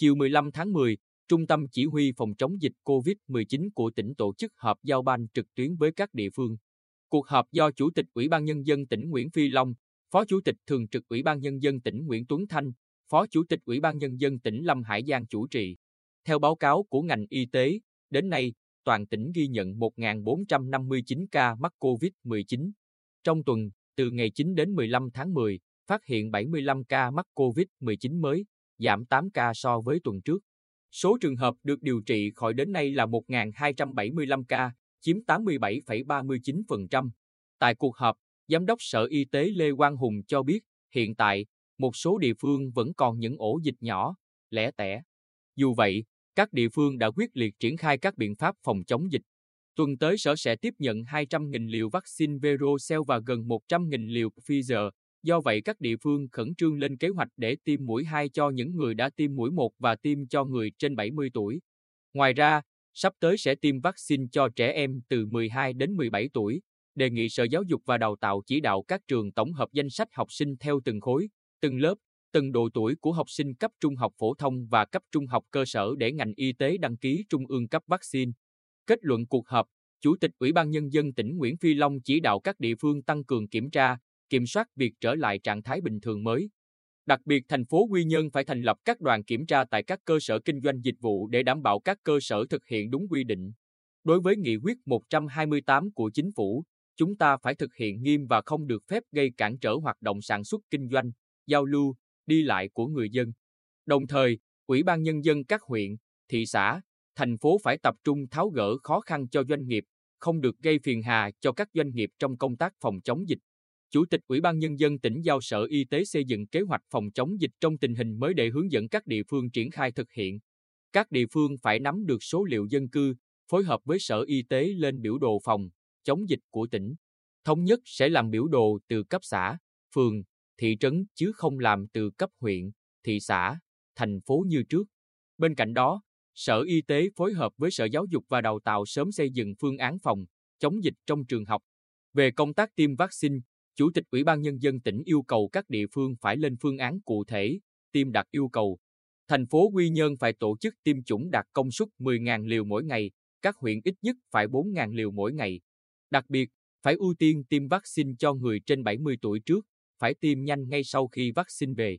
Chiều 15 tháng 10, Trung tâm Chỉ huy Phòng chống dịch COVID-19 của tỉnh tổ chức họp giao ban trực tuyến với các địa phương. Cuộc họp do Chủ tịch Ủy ban Nhân dân tỉnh Nguyễn Phi Long, Phó Chủ tịch Thường trực Ủy ban Nhân dân tỉnh Nguyễn Tuấn Thanh, Phó Chủ tịch Ủy ban Nhân dân tỉnh Lâm Hải Giang chủ trì. Theo báo cáo của ngành y tế, đến nay, toàn tỉnh ghi nhận 1.459 ca mắc COVID-19. Trong tuần, từ ngày 9 đến 15 tháng 10, phát hiện 75 ca mắc COVID-19 mới, giảm 8 ca so với tuần trước. Số trường hợp được điều trị khỏi đến nay là 1.275 ca, chiếm 87,39%. Tại cuộc họp, Giám đốc Sở Y tế Lê Quang Hùng cho biết, hiện tại, một số địa phương vẫn còn những ổ dịch nhỏ, lẻ tẻ. Dù vậy, các địa phương đã quyết liệt triển khai các biện pháp phòng chống dịch. Tuần tới Sở sẽ tiếp nhận 200.000 liều vaccine Verocell và gần 100.000 liều Pfizer. Do vậy các địa phương khẩn trương lên kế hoạch để tiêm mũi 2 cho những người đã tiêm mũi 1 và tiêm cho người trên 70 tuổi. Ngoài ra, sắp tới sẽ tiêm vaccine cho trẻ em từ 12 đến 17 tuổi. Đề nghị Sở Giáo dục và Đào tạo chỉ đạo các trường tổng hợp danh sách học sinh theo từng khối, từng lớp, từng độ tuổi của học sinh cấp trung học phổ thông và cấp trung học cơ sở để ngành y tế đăng ký trung ương cấp vaccine. Kết luận cuộc họp, Chủ tịch Ủy ban Nhân dân tỉnh Nguyễn Phi Long chỉ đạo các địa phương tăng cường kiểm tra, kiểm soát việc trở lại trạng thái bình thường mới. Đặc biệt thành phố Quy Nhơn phải thành lập các đoàn kiểm tra tại các cơ sở kinh doanh dịch vụ để đảm bảo các cơ sở thực hiện đúng quy định. Đối với nghị quyết 128 của chính phủ, chúng ta phải thực hiện nghiêm và không được phép gây cản trở hoạt động sản xuất kinh doanh, giao lưu, đi lại của người dân. Đồng thời, Ủy ban Nhân dân các huyện, thị xã, thành phố phải tập trung tháo gỡ khó khăn cho doanh nghiệp, không được gây phiền hà cho các doanh nghiệp trong công tác phòng chống dịch. Chủ tịch Ủy ban Nhân dân tỉnh giao Sở Y tế xây dựng kế hoạch phòng chống dịch trong tình hình mới để hướng dẫn các địa phương triển khai thực hiện. Các địa phương phải nắm được số liệu dân cư, phối hợp với Sở Y tế lên biểu đồ phòng, chống dịch của tỉnh. Thống nhất sẽ làm biểu đồ từ cấp xã, phường, thị trấn chứ không làm từ cấp huyện, thị xã, thành phố như trước. Bên cạnh đó, Sở Y tế phối hợp với Sở Giáo dục và Đào tạo sớm xây dựng phương án phòng, chống dịch trong trường học. Về công tác tiêm vaccine, Chủ tịch Ủy ban Nhân dân tỉnh yêu cầu các địa phương phải lên phương án cụ thể, tiêm đạt yêu cầu. Thành phố Quy Nhơn phải tổ chức tiêm chủng đạt công suất 10.000 liều mỗi ngày, các huyện ít nhất phải 4.000 liều mỗi ngày. Đặc biệt, phải ưu tiên tiêm vaccine cho người trên 70 tuổi trước, phải tiêm nhanh ngay sau khi vaccine về.